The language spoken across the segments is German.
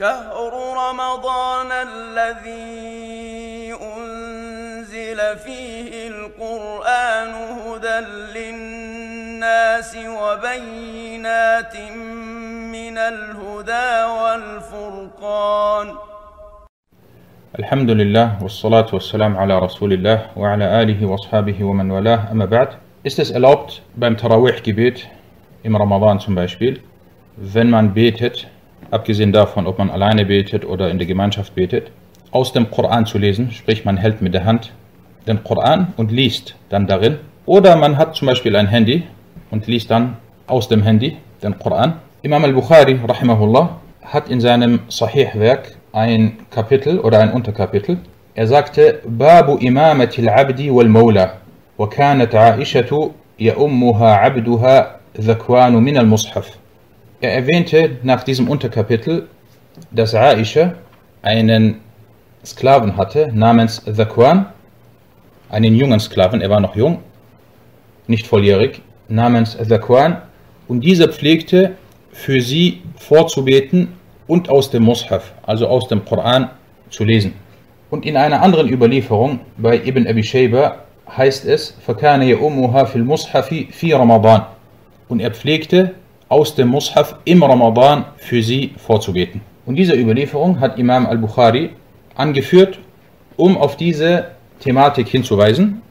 شهر رمضان الذي أنزل فيه القرآن هدى للناس وبينات من الهدى والفرقان. الحمد لله والصلاة والسلام على رسول الله وعلى آله وأصحابه ومن والاه. أما بعد Ist es erlaubt beim Tarawih-Gebet im Ramadan zum Beispiel, wenn man betet, abgesehen davon, ob man alleine betet oder in der Gemeinschaft betet, aus dem Koran zu lesen, sprich man hält mit der Hand den Koran und liest dann darin. Oder man hat zum Beispiel ein Handy und liest dann aus dem Handy den Koran. Imam al-Bukhari, rahimahullah, hat in seinem Sahih-Werk ein Kapitel oder ein Unterkapitel. Er sagte, Babu imamati al-abdi wal-mawla, wa kanat Aishatu ya'ummuha abduha zakwanu min al-mushaf. Er erwähnte nach diesem Unterkapitel, dass Aisha einen Sklaven hatte namens Dhakwan, einen jungen Sklaven, er war noch jung, nicht volljährig, namens Dhakwan, und dieser pflegte für sie vorzubeten und aus dem Mushaf, also aus dem Koran, zu lesen. Und in einer anderen Überlieferung bei Ibn Abi Shayba heißt es, فَكَانَ يَأُمُّهَا فِي الْمُصْحَفِ فِي رَمَضَانِ Und er pflegte aus dem Mushaf im Ramadan für sie vorzubeten. Und diese Überlieferung hat Imam al-Bukhari angeführt, um auf diese Thematik hinzuweisen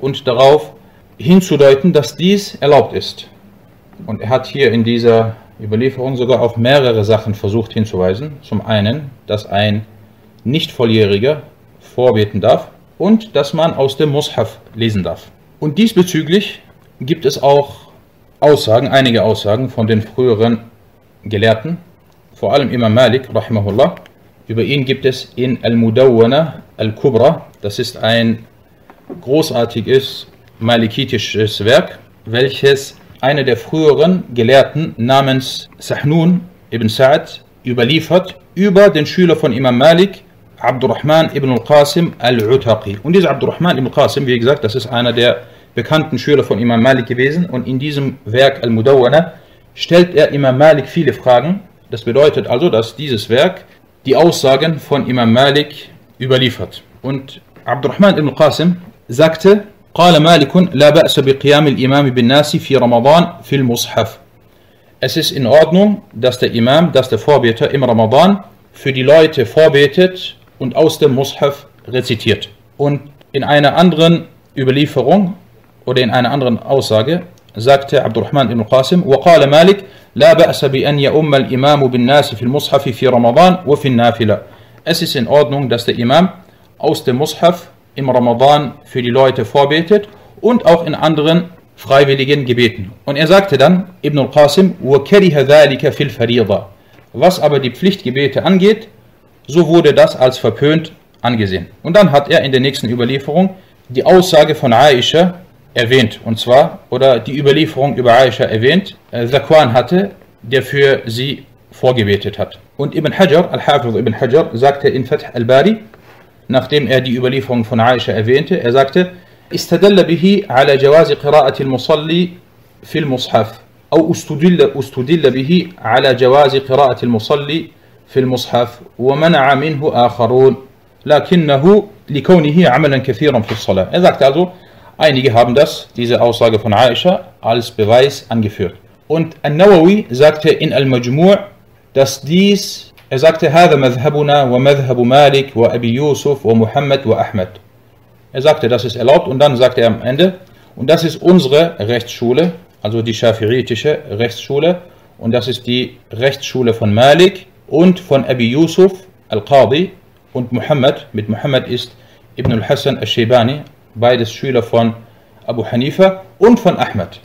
und darauf hinzudeuten, dass dies erlaubt ist. Und er hat hier in dieser Überlieferung sogar auf mehrere Sachen versucht hinzuweisen. Zum einen, dass ein nicht volljähriger vorbeten darf und dass man aus dem Mushaf lesen darf. Und diesbezüglich gibt es auch Aussagen, einige Aussagen von den früheren Gelehrten, vor allem Imam Malik, rahimahullah. Über ihn gibt es in Al-Mudawwana Al-Kubra, das ist ein großartiges malikitisches Werk, welches einer der früheren Gelehrten namens Sahnun ibn Sa'd überliefert über den Schüler von Imam Malik, Abdurrahman ibn al-Qasim al-Utaqi. Und dieser Abdurrahman ibn al-Qasim, wie gesagt, das ist einer der bekannten Schüler von Imam Malik gewesen. Und in diesem Werk Al-Mudawwana stellt er Imam Malik viele Fragen. Das bedeutet also, dass dieses Werk die Aussagen von Imam Malik überliefert. Und Abdurrahman ibn al-Qasim sagte, قال مالك لا بأس بقيام الإمام بالناس في رمضان في المصحف. Es ist in Ordnung, dass der Imam, dass der Vorbeter im Ramadan für die Leute vorbetet und aus dem Mushaf rezitiert. Und in einer anderen Überlieferung oder in einer anderen Aussage sagte Abdurrahman ibn Qasim, وقال مالك لا بأس بأن يؤم الإمام بالناس في المصحف في رمضان وفي النافلة. Es ist in Ordnung, dass der Imam aus dem Mushaf im Ramadan für die Leute vorbetet und auch in anderen freiwilligen Gebeten. Und er sagte dann, Ibn al-Qasim, وَكَرِهَ ذَلِكَ فِي الْفَرِيضَ Was aber die Pflichtgebete angeht, so wurde das als verpönt angesehen. Und dann hat er in der nächsten Überlieferung die Aussage von Aisha erwähnt. Und zwar, oder die Überlieferung über Aisha erwähnt, Zakwan hatte, der für sie vorgebetet hat. Und Ibn Hajar, Al-Hafiz Ibn Hajar, sagte in Fath al-Bari, nachdem er die Überlieferung von Aisha erwähnte, er sagte, استدل به على جواز قراءة المصلي في المصحف أو استدل, استدل به على جواز قراءة المصلي في المصحف ومنع منه آخرون لكنه لكونه عملا كثيرا في الصلاة. Er sagt also, einige haben das, diese Aussage von Aisha, als Beweis angeführt. Und An-Nawawi sagte in Al-Majmu' dass dies, er sagte, هذا مذهبنا ومذهب مالك وأبي يوسف ومحمد وأحمد. Er sagte, das ist erlaubt und dann sagte er am Ende, und das ist unsere Rechtsschule, also die schafiitische Rechtsschule, und das ist die Rechtsschule von Malik und von Abi Yusuf al-Qadi und Muhammad. Mit Muhammad ist Ibn al-Hassan al-Shaybani, beides Schüler von Abu Hanifa und von Ahmad.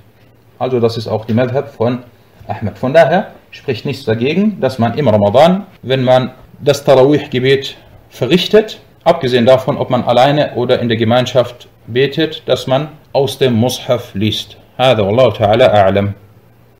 Also das ist auch die Madhab von Ahmad. Von daher spricht nichts dagegen, dass man im Ramadan, wenn man das Tarawih-Gebet verrichtet, abgesehen davon, ob man alleine oder in der Gemeinschaft betet, dass man aus dem Mushaf liest. هذا والله تعالى أعلم